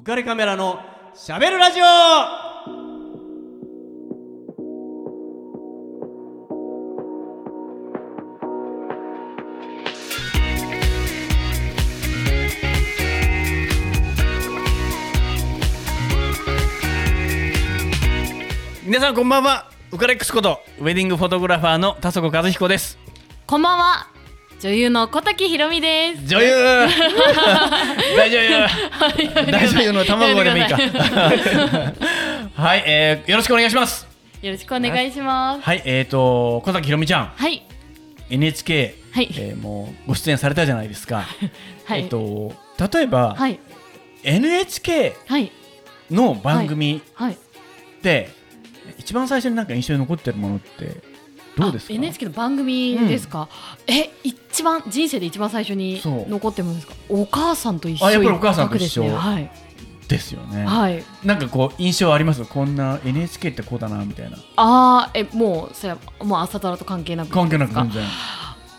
浮かれカメラのしゃべるラジオ。皆さんこんばんは。ウカレックスことウェディングフォトグラファーの田底和彦です。こんばんは。女優の小滝ひろみです。女優。大女優。大女優の卵でもいいか。はい、えー、よろしくお願いします。よろしくお願いします。はいえーと小崎ひろみちゃん。はい。NHK、はい。えーもうご出演されたじゃないですか、はい。えっと例えば、はい。NHK はい。の番組はい。って、一番最初になんか印象に残ってるものってどうですか？あ NHK の番組ですか、え一番人生で一番最初に残ってるものですか？お母さんと一緒あやっぱりお母さんと一緒ですねはい。ですよね、はい。なんかこう印象あります？こんな NHK ってこうだなみたいな。あーえもうそれはもう朝ドラと関係なく？関係なく全然。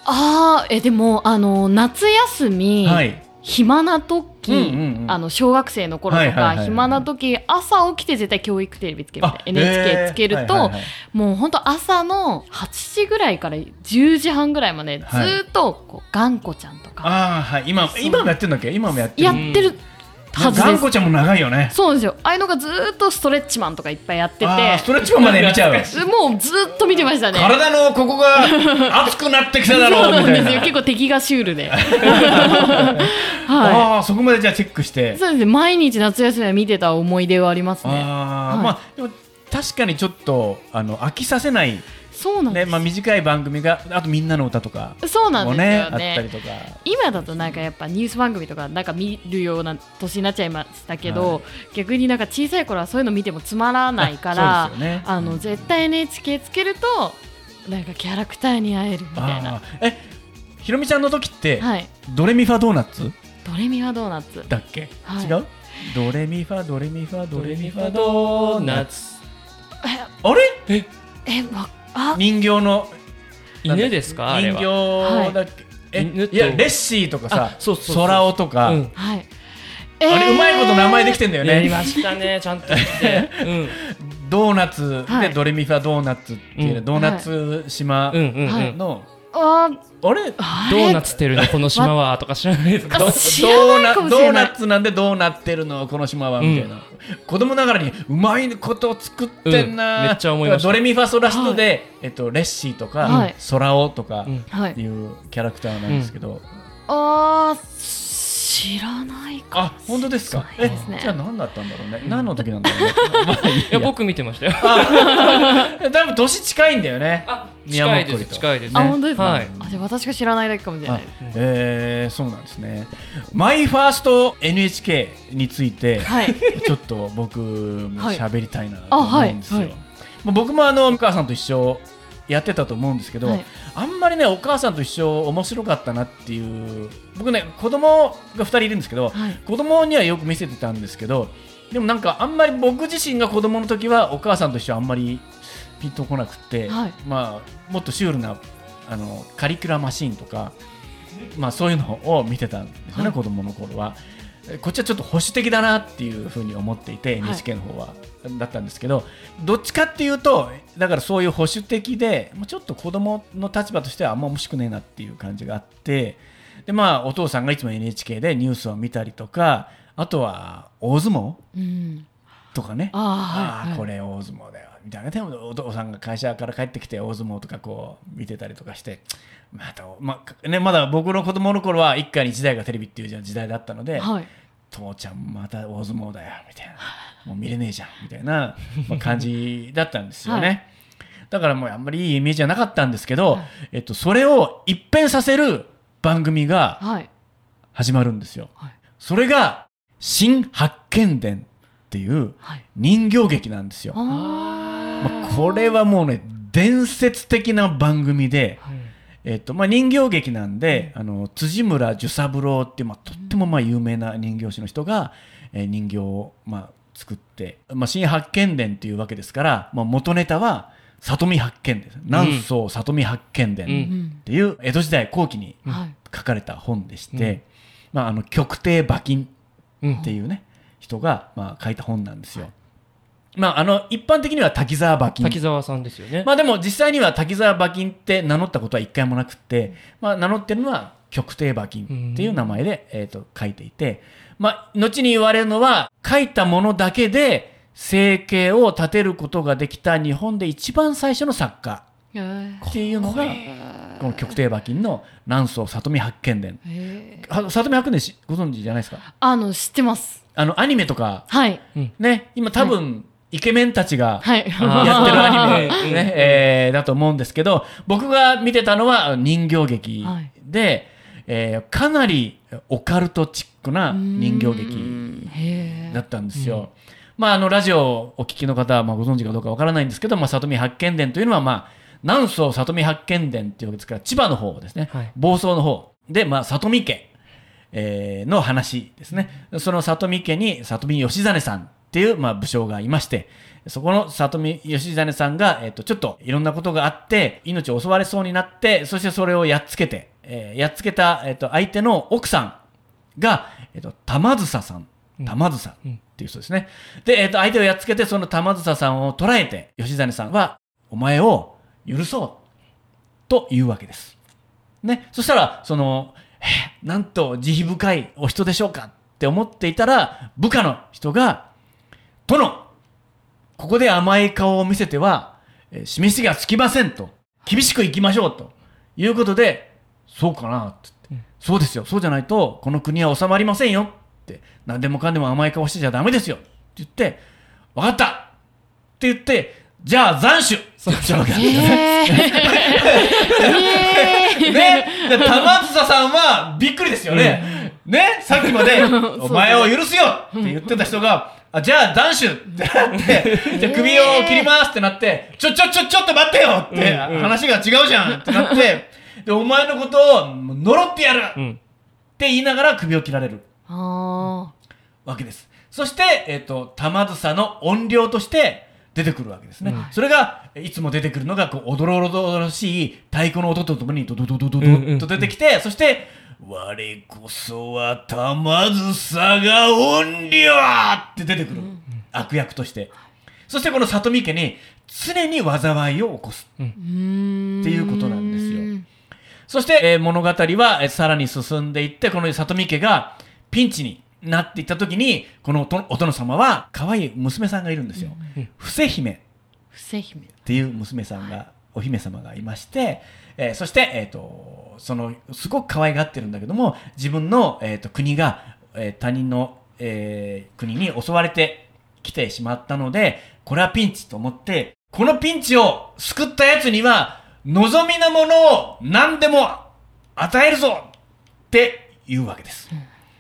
あーえでもあの夏休み、はい。暇な時、うんうんうんあの小学生の頃とか、はいはいはいはい。暇な時朝起きて絶対教育テレビつけるみたいな NHK つけると、はいはいはいもう本当朝の8時ぐらいから10時半ぐらいまでずっとこう頑固ちゃんとか。ああはい。今今もやってるんだっけ？今もやってる。やってるはずです。頑固ちゃんも長いよね。そうですよ。ああいうのがずーっとストレッチマンとかいっぱいやってて。ストレッチマンまで見ちゃう。もうずーっと見てましたね。体のここが熱くなってきただろそうなんうみたいな。ですよ。結構敵がシュールで。はい。ああそこまでじゃあチェックして。そうですね。毎日夏休みは見てた思い出はありますね。ああ、はい。まあでも確かにちょっとあの飽きさせないねそうなんです、まあ短い番組があとみんなの歌とかそうなんもですよね。あったりねとか。今だとなんかやっぱニュース番組とかなんか見るような年になっちゃいましたけど、はい。逆になんか小さい頃はそういうの見てもつまらないからあね。あの絶対 NHK つけるとなんかキャラクターに会えるみたいな。えひろみちゃんの時って、はい。ドレミファドーナツ？ドレミファドーナツ。だっけ、はい。違う？ドレミファドレミファドレミファドドーーナツ。あれ？えわあ人形の犬ですかあれ人は形だっけ、えいやレッシーとかさあそうそうそう空尾とか、うん。はい。あれうまいこと名前できてんだよね。やりましたね ちゃんとうん。ドーナツではい。ドレミファドーナツっていう、うん。ドーナツ島うんうんうん、はいの、ああれ？あれ？ドーナツてるのこの島はとか知らないですかあ知らないかもしドーれない。ナツなんでどうなってるのこの島はみたいな、子供ながらにうまいことを作ってんな、うんめっちゃ思いました。ドレミファソラシドで、えっと、レッシーとか、はい。空尾とかうん。はい。いうキャラクターなんですけど、あー知らないか。あ本当ですか？えじゃあ何だったんだろうね。何の時なんだろうね。まあいや。僕見てましたよ。多分年近いんだよね。近いです近いです。あ本当ですか、はい。あじゃあ私が知らないだけかもしれなあいえー、そうなんですね。マイファースト NHK について、はい。ちょっと僕も喋りたいなとあ思うんですよ。僕もあのお母さんと一緒やってたと思うんですけど、はい。あんまりねお母さんと一緒面白かったなっていう僕ね子供が2人いるんですけど、はい。子供にはよく見せてたんですけどでもなんかあんまり僕自身が子供の時はお母さんと一緒あんまりピンとこなくて、はい。まあもっとシュールなあのカリキュラマシーンとか、まあ、そういうのを見てたんですよね、はい。子供の頃は。こっちはちょっと保守的だなっていうふうに思っていて、はい。NHK の方はだったんですけどどっちかっていうとだからそういう保守的でもうちょっと子供の立場としてはあんま面白くねえなっていう感じがあってでまあお父さんがいつも NHK でニュースを見たりとかあとは大相撲うん。とかね。あーはいこれ大相撲だよみたいな。でもお父さんが会社から帰ってきて大相撲とかこう見てたりとかしてまたまあね、まだ僕の子供の頃は一家に一台がテレビっていう時代だったので、はい父ちゃんまた大相撲だよみたいなもう見れねえじゃんみたいなまあ感じだったんですよね、はい。だからもうあんまりいいイメージじゃなかったんですけど、はい。えっと、それを一変させる番組がはい。始まるんですよ、はい。それが「新発見伝」っていうはい。人形劇なんですよ、あまあ、これはもうね伝説的な番組で、えっとまあ、人形劇なんで、あの辻村寿三郎っていう、まあ、とってもまあ有名な人形師の人が、えー人形を、まあ、作って、まあ、新発見伝っていうわけですから、まあ、元ネタは里見八犬伝南宋里見八犬伝っていう江戸時代後期にはい。書かれた本でして、まあ、あの極低馬琴うん。っていうね、人が、まあ、書いた本なんですよ。まあ、あの一般的には滝沢馬琴。滝沢さんですよね。まあでも実際には滝沢馬琴って名乗ったことは一回もなくって、まあ、名乗ってるのは極低馬琴っていう名前で、えー、と書いていて、まあ、後に言われるのは書いたものだけで生計を立てることができた日本で一番最初の作家っていうのがこの極低馬琴の南宋里見八犬伝。里見八犬伝しご存知じゃないですか？あの知ってます。あのアニメとか。はい。ね今多分、イケメンたちがやってるアニメ、う んねえーだと思うんですけど僕が見てたのは人形劇で、えーかなりオカルトチックな人形劇へだったんですよ。まあ、あのラジオをお聞きの方はまあご存知かどうかわからないんですけど、まあ、里見八犬伝というのは、まあ、南宋里見八犬伝っていうわけですから千葉の方ですね、はい。房総の方。で、まあ、里見家、えーの話ですね。その里見家に里見義実さんっていう、まあ、武将がいまして、そこの里見義実さんが、えっ、と、ちょっといろんなことがあって、命を襲われそうになって、そしてそれをやっつけて、えーやっつけた、えっ、と、相手の奥さんが、えっ、と、玉梓さん。玉梓っていう人ですね。で、えっ、と、相手をやっつけて、その玉梓さんを捕らえて、義実さんは、お前を許そうと言うわけです。ね。そしたら、その、えーなんと慈悲深いお人でしょうか？って思っていたら、部下の人が、殿ここで甘い顔を見せては、えー示しがつきませんと。厳しくいきましょうと。いうことで、そうかなって言って、そうですよ。そうじゃないと、この国は収まりませんよって。何でもかんでも甘い顔してちゃダメですよって言って、わかった。って言って、じゃあ斬首って言っちゃうわけなんですね。ええ ね、で玉梓さんはびっくりですよね。ね、さっきまで、お前を許すよって言ってた人が、あじゃあ、断首ってなって、じゃあ首を切りますってなって、ちょ、ちょ、ちょ、ちょっと待ってよって、うんうん。話が違うじゃんってなって、で、お前のことを呪ってやるってうん。言いながら首を切られるあわけです。そして、えっ、と、玉梓の音量として出てくるわけですね。うんそれが、いつも出てくるのが、こう、おどろおどろしい太鼓の音とともに、ドドドドドドッと出てきて、そして、我こそは玉梓が音量って出てくる。悪役として。そしてこの里見家に常に災いを起こす。ーうーんっていうことなんですよそして、えー物語は、えーさらに進んでいって、この里見家がピンチになっていった時に、このお殿様は可愛い娘さんがいるんですよ。伏せ姫。っ伏姫。ていう娘さんが、お姫様がいまして、えーそして、えっ、と、その、すごく可愛がってるんだけども、自分の、えー、と国が、えー他人の、えー国に襲われてきてしまったので、これはピンチと思って、このピンチを救ったやつには、望みのものを何でも与えるぞって言うわけです。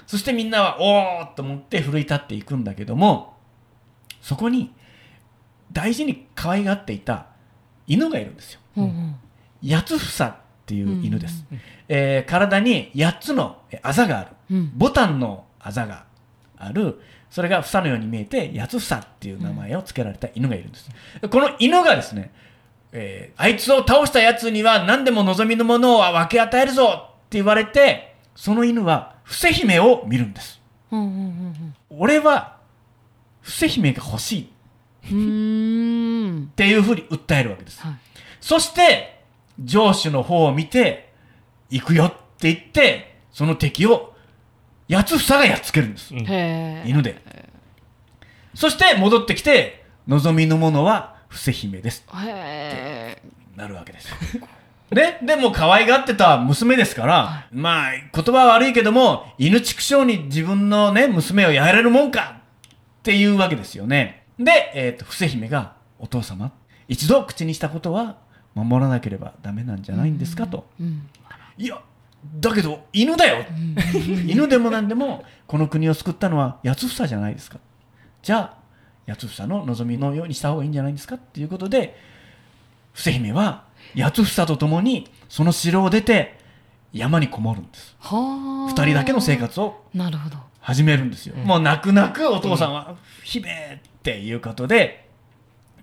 そしてみんなは、おーっと思って奮い立っていくんだけども、そこに大事に可愛がっていた犬がいるんですよ。うんうん八つ房っていう犬です。えー体に8つのえあざがある。うんボタンのあざがある。それが房のように見えて、八つ房っていう名前を付けられた犬がいるんです。この犬がですね、えーあいつを倒したやつには何でも望みのものを分け与えるぞって言われて、その犬は伏せ姫を見るんです。うんうんうん俺は伏せ姫が欲しいっていうふうに訴えるわけです。はいそして、上司の方を見て、行くよって言って、その敵を、八つ房がやっつけるんです。犬で。そして戻ってきて、望みのものは伏せ姫です。へえなるわけですよ。ね、でも可愛がってた娘ですから、まあ、言葉は悪いけども、犬畜生に自分のね、娘をやれるもんかっていうわけですよね。で、えっ、と、伏せ姫が、お父様、一度口にしたことは守らなければダメなんじゃないんですかと。うんいや、だけど、犬だよ犬でも何でも、この国を救ったのは八つ房じゃないですか。じゃあ、八つ房の望みのようにした方がいいんじゃないですかっていうことで、伏せ姫は八つ房と共にその城を出て山にこもるんです。はあ二人だけの生活を始めるんですよ。もう泣く泣くお父さんは、姫っていうことで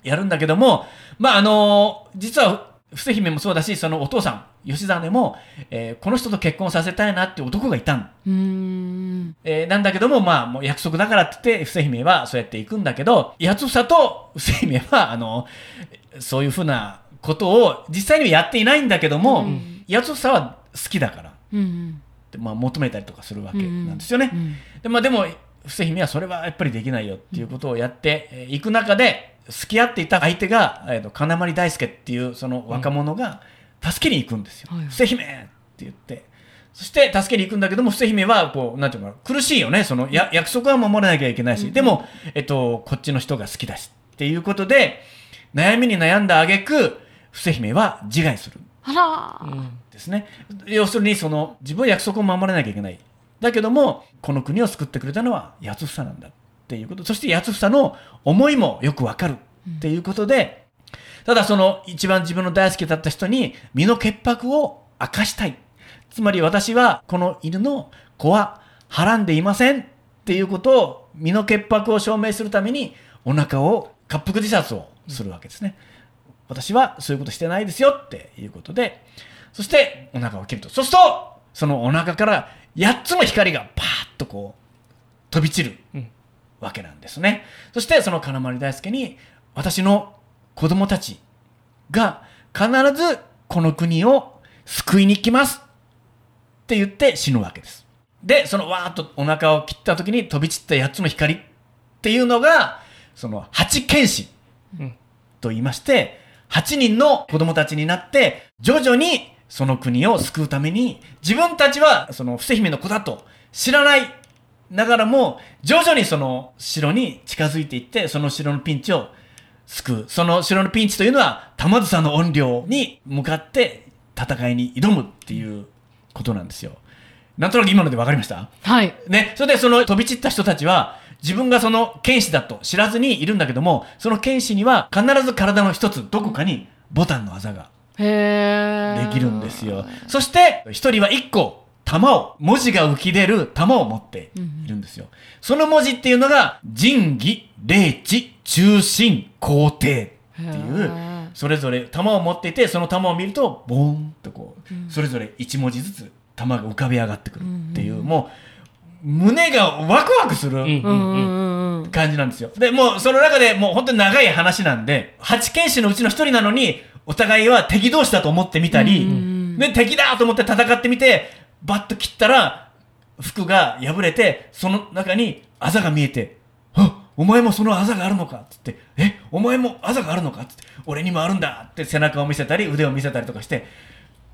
やるんだけども、まああの実は伏姫もそうだしそのお父さん吉実も、えーこの人と結婚させたいなって男がいたんん。えーなんだけども、まあ、もう約束だからって言って、伏姫はそうやって行くんだけど、八房と伏姫は、あの、そういうふうなことを実際にはやっていないんだけども、うん。八房は好きだから、うんでまあ、求めたりとかするわけなんですよね。うん。でまあ、でも、伏姫はそれはやっぱりできないよっていうことをやってえーいく中で、付き合っていた相手が、えーと金丸大輔っていうその若者が助けに行くんですよ。はい伏姫って言って。そして助けに行くんだけども、伏姫はこう、なんていうのかな、苦しいよね。そのや約束は守らなきゃいけないし、でも、えっと、こっちの人が好きだしっていうことで、悩みに悩んだ挙句、伏姫は自害する。あらーうんですね。要するにその自分は約束を守らなきゃいけない。だけどもこの国を救ってくれたのは八房なんだっていうこと。そして八房の思いもよくわかるっていうことで、ただその一番自分の大好きだった人に身の潔白を明かしたい。つまり私はこの犬の子ははらんでいませんっていうことを身の潔白を証明するためにお腹を滑腹自殺をするわけですね。私はそういうことしてないですよっていうことで、そしてお腹を切ると。そうすると、そのお腹から8つの光がパーッとこう飛び散る。うんわけなんですね。そしてその金丸大輔に私の子供たちが必ずこの国を救いに来ますって言って死ぬわけです。で、そのわーっとお腹を切った時に飛び散った8つの光っていうのが、その八剣士と言いまして、8人の子供たちになって、徐々にその国を救うために、自分たちはその伏姫の子だと知らないながらも、徐々にその城に近づいていって、その城のピンチを救う。その城のピンチというのは、玉梓の怨霊に向かって戦いに挑むっていうことなんですよ。なんとなく今ので分かりました？はいね、それでその飛び散った人たちは、自分がその剣士だと知らずにいるんだけども、その剣士には必ず体の一つ、どこかにボタンの技ができるんですよ。そして、一人は一個、玉を、文字が浮き出る玉を持っているんですよ。その文字っていうのが、仁義、霊知、中心、皇帝っていう、それぞれ玉を持っていて、その玉を見ると、ボーンとこう、それぞれ一文字ずつ玉が浮かび上がってくるっていう、もう、胸がワクワクする、うんうんうん。うん感じなんですよ。で、もうその中でもう本当に長い話なんで、八剣士のうちの一人なのに、お互いは敵同士だと思ってみたり、うん。で、敵だと思って戦ってみて、バッと切ったら、服が破れて、その中にあざが見えて、あお前もそのあざがあるのかっつって、えお前もあざがあるのか？っつって、俺にもあるんだって背中を見せたり、腕を見せたりとかして、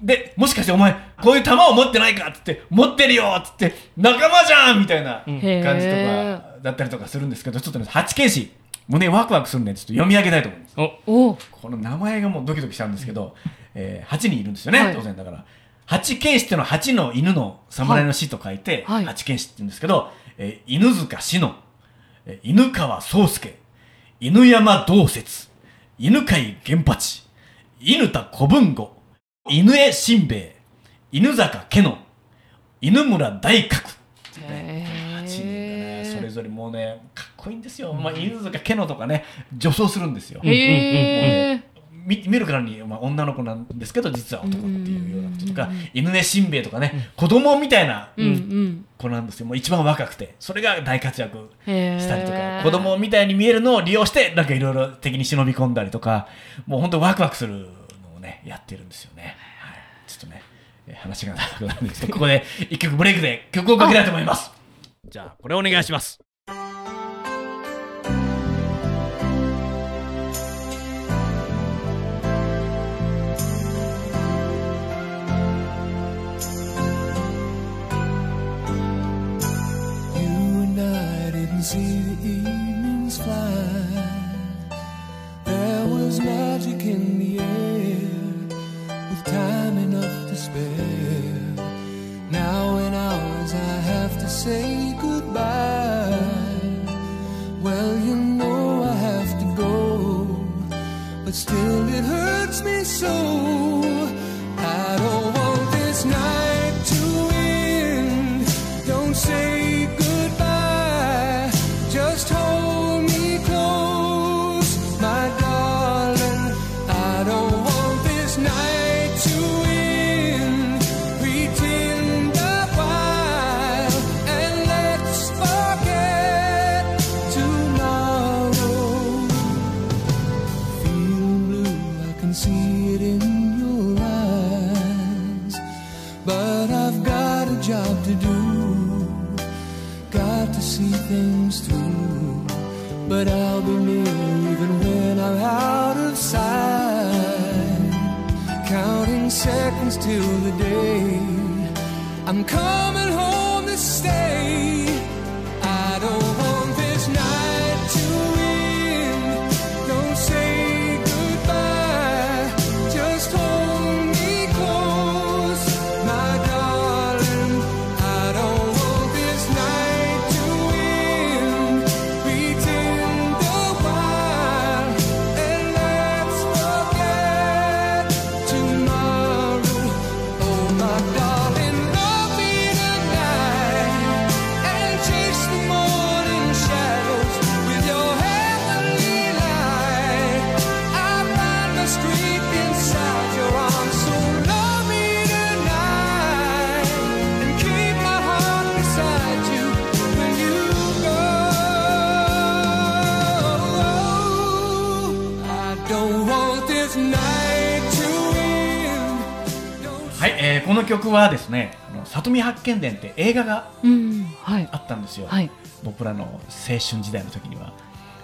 で、もしかしてお前、こういう弾を持ってないか？っつって、持ってるよっつって、仲間じゃん！みたいな感じとか、だったりとかするんですけど、ちょっとね、八剣士、胸ワクワクするんで、ちょっと読み上げたいと思います。お。おこの名前がもうドキドキしちゃうんですけど、えー、8人いるんですよね、はい。当然だから。八剣士っていうのは8の犬の侍の死と書いて、はい八剣士って言うんですけど、えー犬塚志乃、えー犬川宗介、犬山道節、犬飼源八、犬田小文吾、犬江新兵衛、犬坂家の、犬村大角。へ8人がね、ーそれぞれもうね、かっこいいんですよ。まあ、犬塚家のとかね、女装するんですよ。へえ見見るからに、まあ、女の子なんですけど実は男っていうようなこととか、犬根しんべヱとかね、子供みたいな子なんですよ。もう一番若くてそれが大活躍したりとか子供みたいに見えるのを利用してなんかいろいろ敵に忍び込んだりとかもう本当ワクワクするのをねやってるんですよね、はい、ちょっとねえー話が長くなるんですけどここで一曲ブレイクで曲をかけたいと思います。じゃあこれお願いします「の曲はですね「あの里見八犬伝」って映画があったんですよ、はい。僕らの青春時代の時には、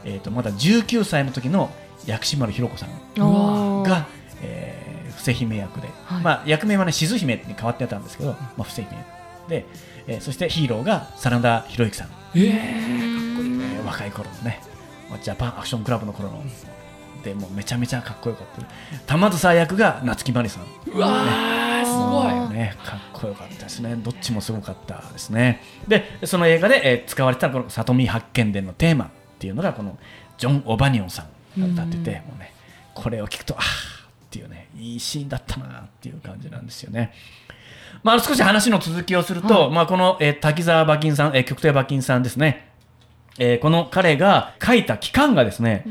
えー、とまだ19歳の時の薬師丸ひろ子さんが、えー伏姫役で、はい。まあ、役名はね静姫に変わってたんですけど、まあ、伏姫。で、えーそしてヒーローが真田広之さん、えー。若い頃のねまあジャパンアクションクラブの頃の。でもうめちゃめちゃかっこよかった。玉梓役が夏木マリさん。うわーですね。どっちもすごかったですね。で、その映画で、えー使われてたこの里見八犬伝のテーマっていうのがこのジョン・オバニオンさんが歌ってて、もうね、これを聞くと、あーっていうね、いいシーンだったなっていう感じなんですよね。まあ、少し話の続きをすると、まあ、この、えー滝沢馬琴さん、えー曲亭馬琴さんですね。えーこの彼が書いた期間がですね、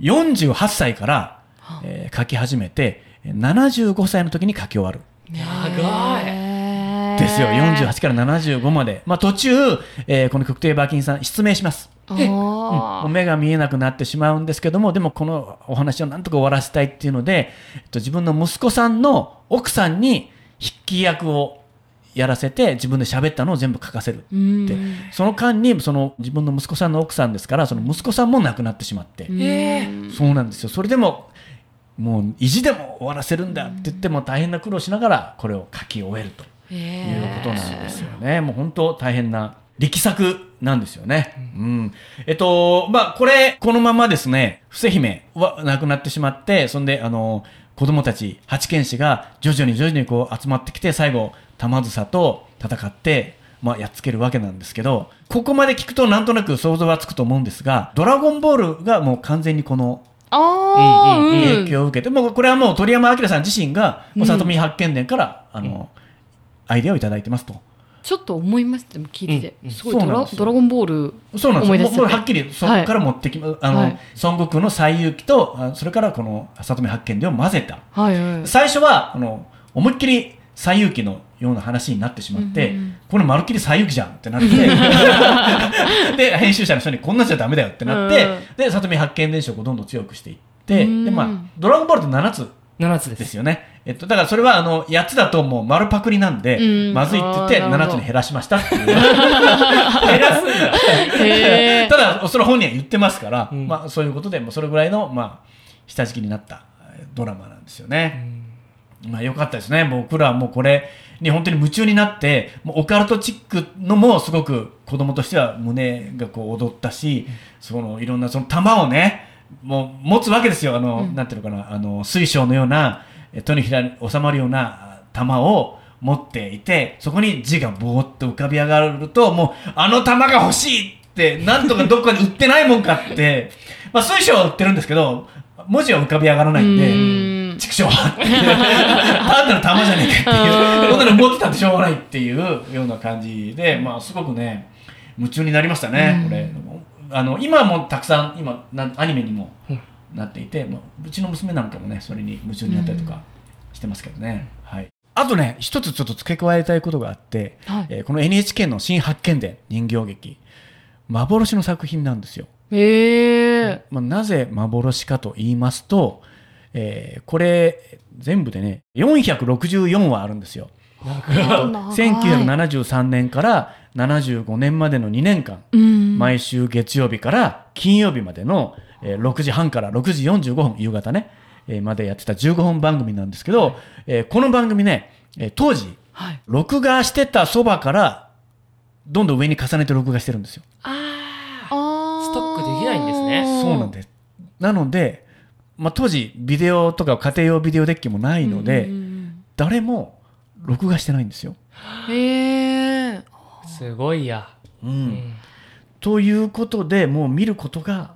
48歳から、えー書き始めて、75歳の時に書き終わる。長いですよ。48から75まで、まあ、途中、えーこの曲亭馬琴さん失明します。あで、うん。ーもう目が見えなくなってしまうんですけどもでもこのお話をなんとか終わらせたいっていうので、えっと、自分の息子さんの奥さんに筆記役をやらせて自分で喋ったのを全部書かせるって。うん。その間にその自分の息子さんの奥さんですからその息子さんも亡くなってしまって、え。そうなんですよ。それでももう意地でも終わらせるんだって言っても大変な苦労しながらこれを書き終えると。いうことなんですよね。もう本当大変な力作なんですよね。うん。えっと、まあ、これ、このままですね、伏姫は亡くなってしまって、そんで、あの、子供たち、八犬士が徐々に徐々にこう集まってきて、最後、玉梓と戦って、まあ、やっつけるわけなんですけど、ここまで聞くとなんとなく想像はつくと思うんですが、ドラゴンボールがもう完全にこの影響を受けて、もうこれはもう鳥山明さん自身が、もう里見八犬伝から、あの、アイデアをいただいてますと。ちょっと思いましたも聞いてうんてすごいドラドラゴンボールそうなんですよ。思い出しちゃってもうこれはっきりそこから持ってきま、あの、はい。孫悟空の西遊記と、あそれからこの里見八犬伝を混ぜた。はいはい。最初は、あの、思いっきり西遊記のような話になってしまって、うんうんうん。これまるっきり西遊記じゃんってなって、で、編集者の人にこんなんじゃダメだよってなって、うん。で、里見八犬伝承をどんどん強くしていって、うん。で、まあ、ドラゴンボールって7つ7つでですすよね。えっと、だからそれはあの8つだともう丸パクリなんで、うんまずいって言ってあーなるほど7つに減らしましたっていう。減らすんだただ、それ本人は言ってますから、うんまあ、そういうことで、もうそれぐらいの、まあ、下敷きになったえードラマなんですよね。まあ、よかったですね。僕らはもうこれに本当に夢中になって、もうオカルトチックのもすごく子供としては胸がこう踊ったし、そのいろんなその玉をね、もう持つわけですよ。あの、うん。なんていうのかな、あの、水晶のような、え手のひらに収まるようなあ玉を持っていて、そこに字がぼーっと浮かび上がると、もう、あの玉が欲しいって、なんとかどっかに売ってないもんかって、まあ、水晶は売ってるんですけど、文字は浮かび上がらないんで、うん。畜生はっていう。単なる玉じゃねえかっていう。こんなの持ってたってしょうがないっていうような感じでまあすごくね夢中になりましたね、うん。これあの今もたくさん今なんアニメにもなっていて、まあ、うちの娘なんかもねそれに夢中になったりとかしてますけどね、はい、あとね一つちょっと付け加えたいことがあって、はい。えーこの NHK の新発見伝人形劇。幻の作品なんですよ。へえまあ、なぜ幻かと言いますと、えーこれ全部でね464話あるんですよ。1973年から75年までの2年間、うん。毎週月曜日から金曜日までの、えー6時半から6時45分夕方ね、えーまでやってた15本番組なんですけど、えーこの番組ね、えー当時はい。録画してたそばからどんどん上に重ねて録画してるんですよ。ああー。ストックできないんですね。そうなんです。なので、まあ、当時ビデオとか家庭用ビデオデッキもないので、うんうん誰も録画してないんですよ。うんへえあすごいや。うん。うん。ということでもう見ることが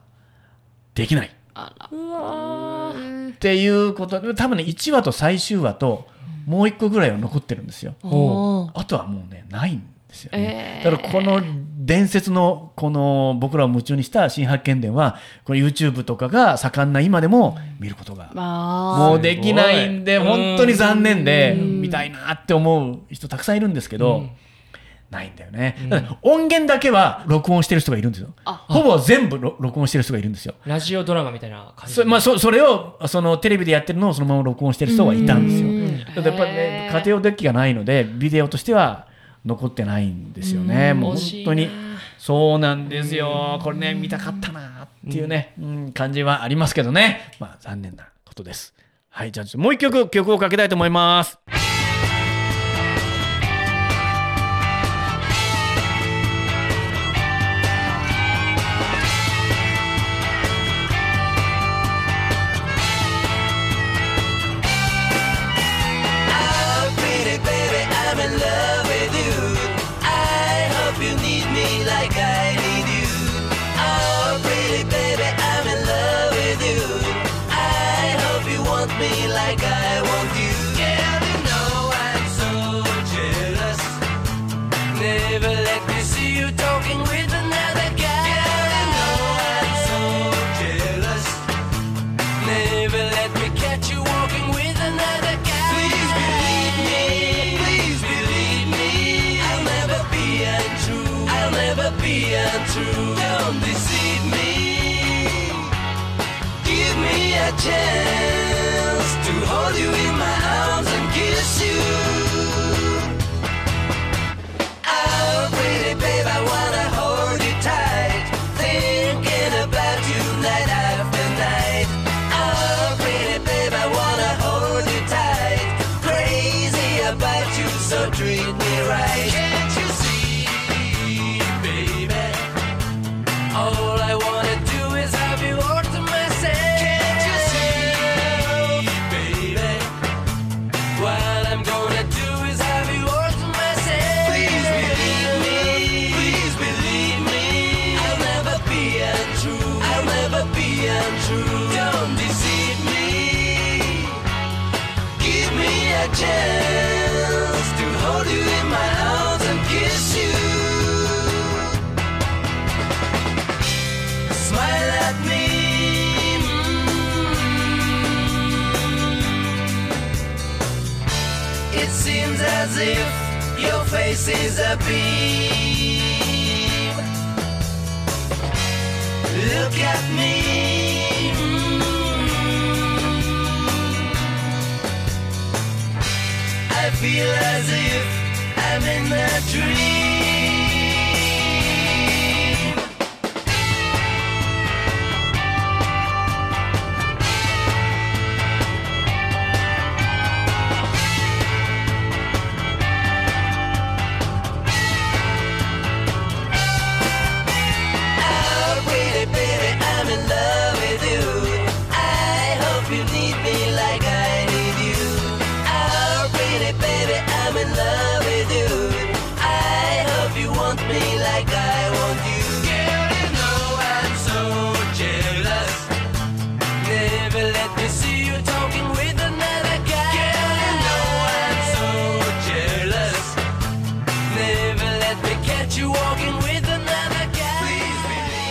できない。あら。うわーっていうことで多分ね1話と最終話ともう1個ぐらいは残ってるんですよ。あとはもうねないんですよね。えー。だからこの伝説のこの僕らを夢中にした新発見伝はこの YouTube とかが盛んな今でも見ることがまあもうできないんで本当に残念でうん。見たいなって思う人たくさんいるんですけど、うんないんだよね、うん。音源だけは録音してる人がいるんですよ。あ。ほぼ全部ろ録音してる人がいるんですよ。ラジオドラマみたいな感じ。そ,、まあ、そそれをそのテレビでやってるのをそのまま録音してる人はいたんですよ。うん。だやっぱりね家庭用デッキがないのでビデオとしては残ってないんですよね。うん。もう本当に。な。そうなんですよ。これね見たかったなっていうね、うん感じはありますけどね。まあ残念なことです。はいじゃあちょっともう一曲曲をかけたいと思います chance to hold you in as if your face is a beam. Look at me. Mm. I feel as if I'm in a dream.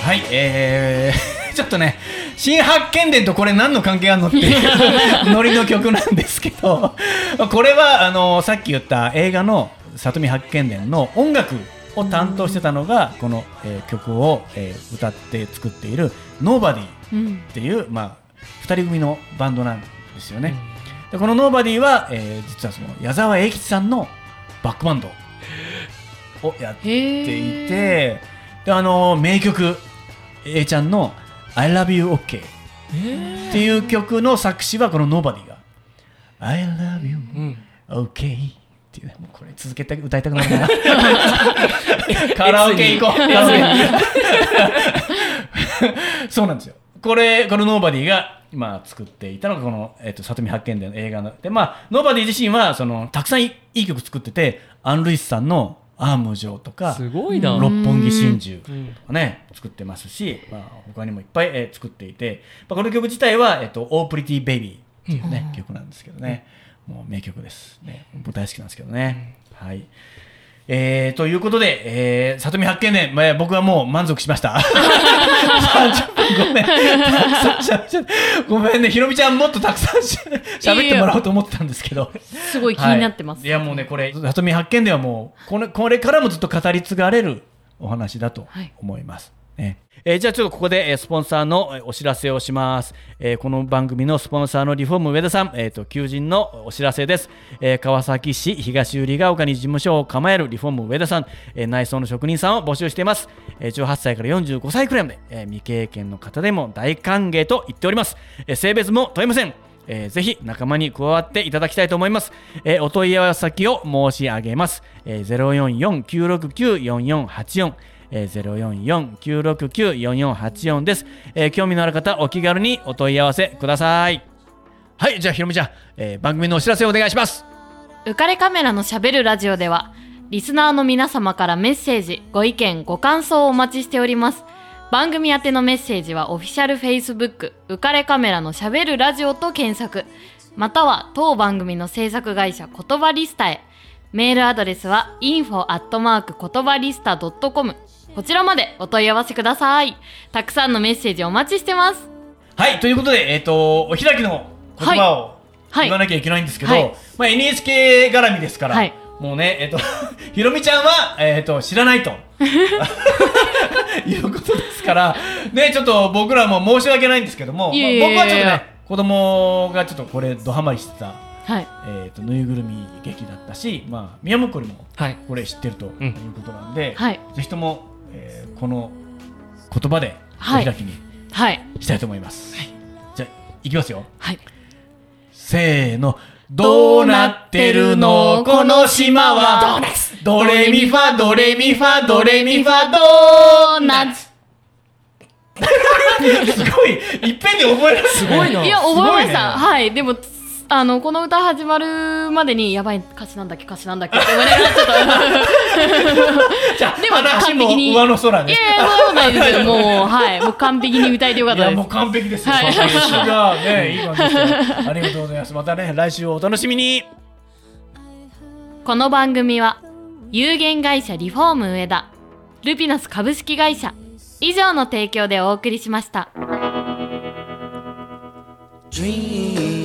はい、えー、ちょっとね、新発見伝とこれ何の関係あるのっていう ノリの曲なんですけど、これはあのさっき言った映画の里見発見伝の音楽を担当してたのが、この、えー曲を、えー歌って作っている Nobody うん。っていう、まあ、2人組のバンドなんですよね。でこの Nobody は、えー実はその矢沢永吉さんのバックバンドをやっていてであの名曲 A ちゃんの「I love you OK」っていう曲の作詞はこの Nobody が「I love you. うん。OK」っていうね。もうこれ続けて歌いたくなるな。カラオケ行こう。カラオケ。そうなんですよ。これこの Nobody が今作っていたのがこの、えっと里見八犬伝の映画の。でまあ Nobody 自身はそのたくさんいいい曲作っててアン・ルイスさんの「アーム城」とかすごいな。六本木真珠うんとかね作ってますし、まあ、他にもいっぱい、えー作っていて、まあ、この曲自体は「えっと、オープリティ・ベイビー」っていうね、曲なんですけどね、もう名曲です、ね、僕大好きなんですけどね、はい。えー、ということで、えー、里見八犬伝、まあ、僕はもう満足しました。30分ごめん。ごめんね、ひろみちゃんもっとたくさんしゃべってもらおうと思ってたんですけど。すごい気になってます。はい、いやもうねこれ里見発見ではもうこれこれからもずっと語り継がれるお話だとはい。思います。ねえーじゃあちょっとここで、えースポンサーのお知らせをします、えーこの番組のスポンサーのリフォーム上田さん、えー、と求人のお知らせです、えー川崎市東百合ヶ丘に事務所を構えるリフォーム上田さん、えー内装の職人さんを募集しています、えー18歳から45歳くらいまで、えー未経験の方でも大歓迎と言っております、えー性別も問いません。ぜひ仲間に加わっていただきたいと思います。お問い合わせ先を申し上げます。044-969-4484。えー、044-969-4484です、えー興味のある方、お気軽にお問い合わせください。はい、じゃあひろみちゃん、えー番組のお知らせお願いします。浮かれカメラのしゃべるラジオでは、リスナーの皆様からメッセージ、ご意見、ご感想をお待ちしております。番組宛てのメッセージはオフィシャル Facebook、浮かれカメラのしゃべるラジオと検索、または当番組の制作会社言葉リスタへ。メールアドレスは info アットマーク言葉リスタ .com こちらまでお問い合わせください。たくさんのメッセージお待ちしてます。はい、ということで、えっ、と、お開きの言葉をはい言わなきゃいけないんですけど、はいまあ、NHK 絡みですから、はいもうね、えっ、と、ひろみちゃんは、えっ、と、知らないと。いうことですから、ね、ちょっと僕らも申し訳ないんですけども、いやいやいやまあ僕はちょっとね、子供がちょっとこれ、ドハマりしてた、はい。えっ、と、ぬいぐるみ劇だったし、まあ、宮本りもはい。これ知ってるということなんで、はい。ぜひとも、えーこの言葉でおはい開きにはい。したいと思います。じゃあ、いきますよ。はい。せーの。どうなってるの？この島は。ドレミファ、ドレミファ、ドレミファ、ドーナツ。すごい、いっぺんに覚えられる。すごいないや、覚えました。はい。でも、あの、この歌始まるまでに、やばい、歌詞なんだっけ、歌詞なんだっけって 思いながら、ちょっと。じゃあ、でも話完璧にも上の空ね。いやいや、そうないですけど、もう、はい。もう完璧に歌えてよかったですもう。完璧ですよ。はい完璧ですいや、ね、いい感じですよ。ありがとうございます。またね、来週お楽しみに。この番組は、有限会社リフォーム上田、ルピナス株式会社、以上の提供でお送りしました。Dream,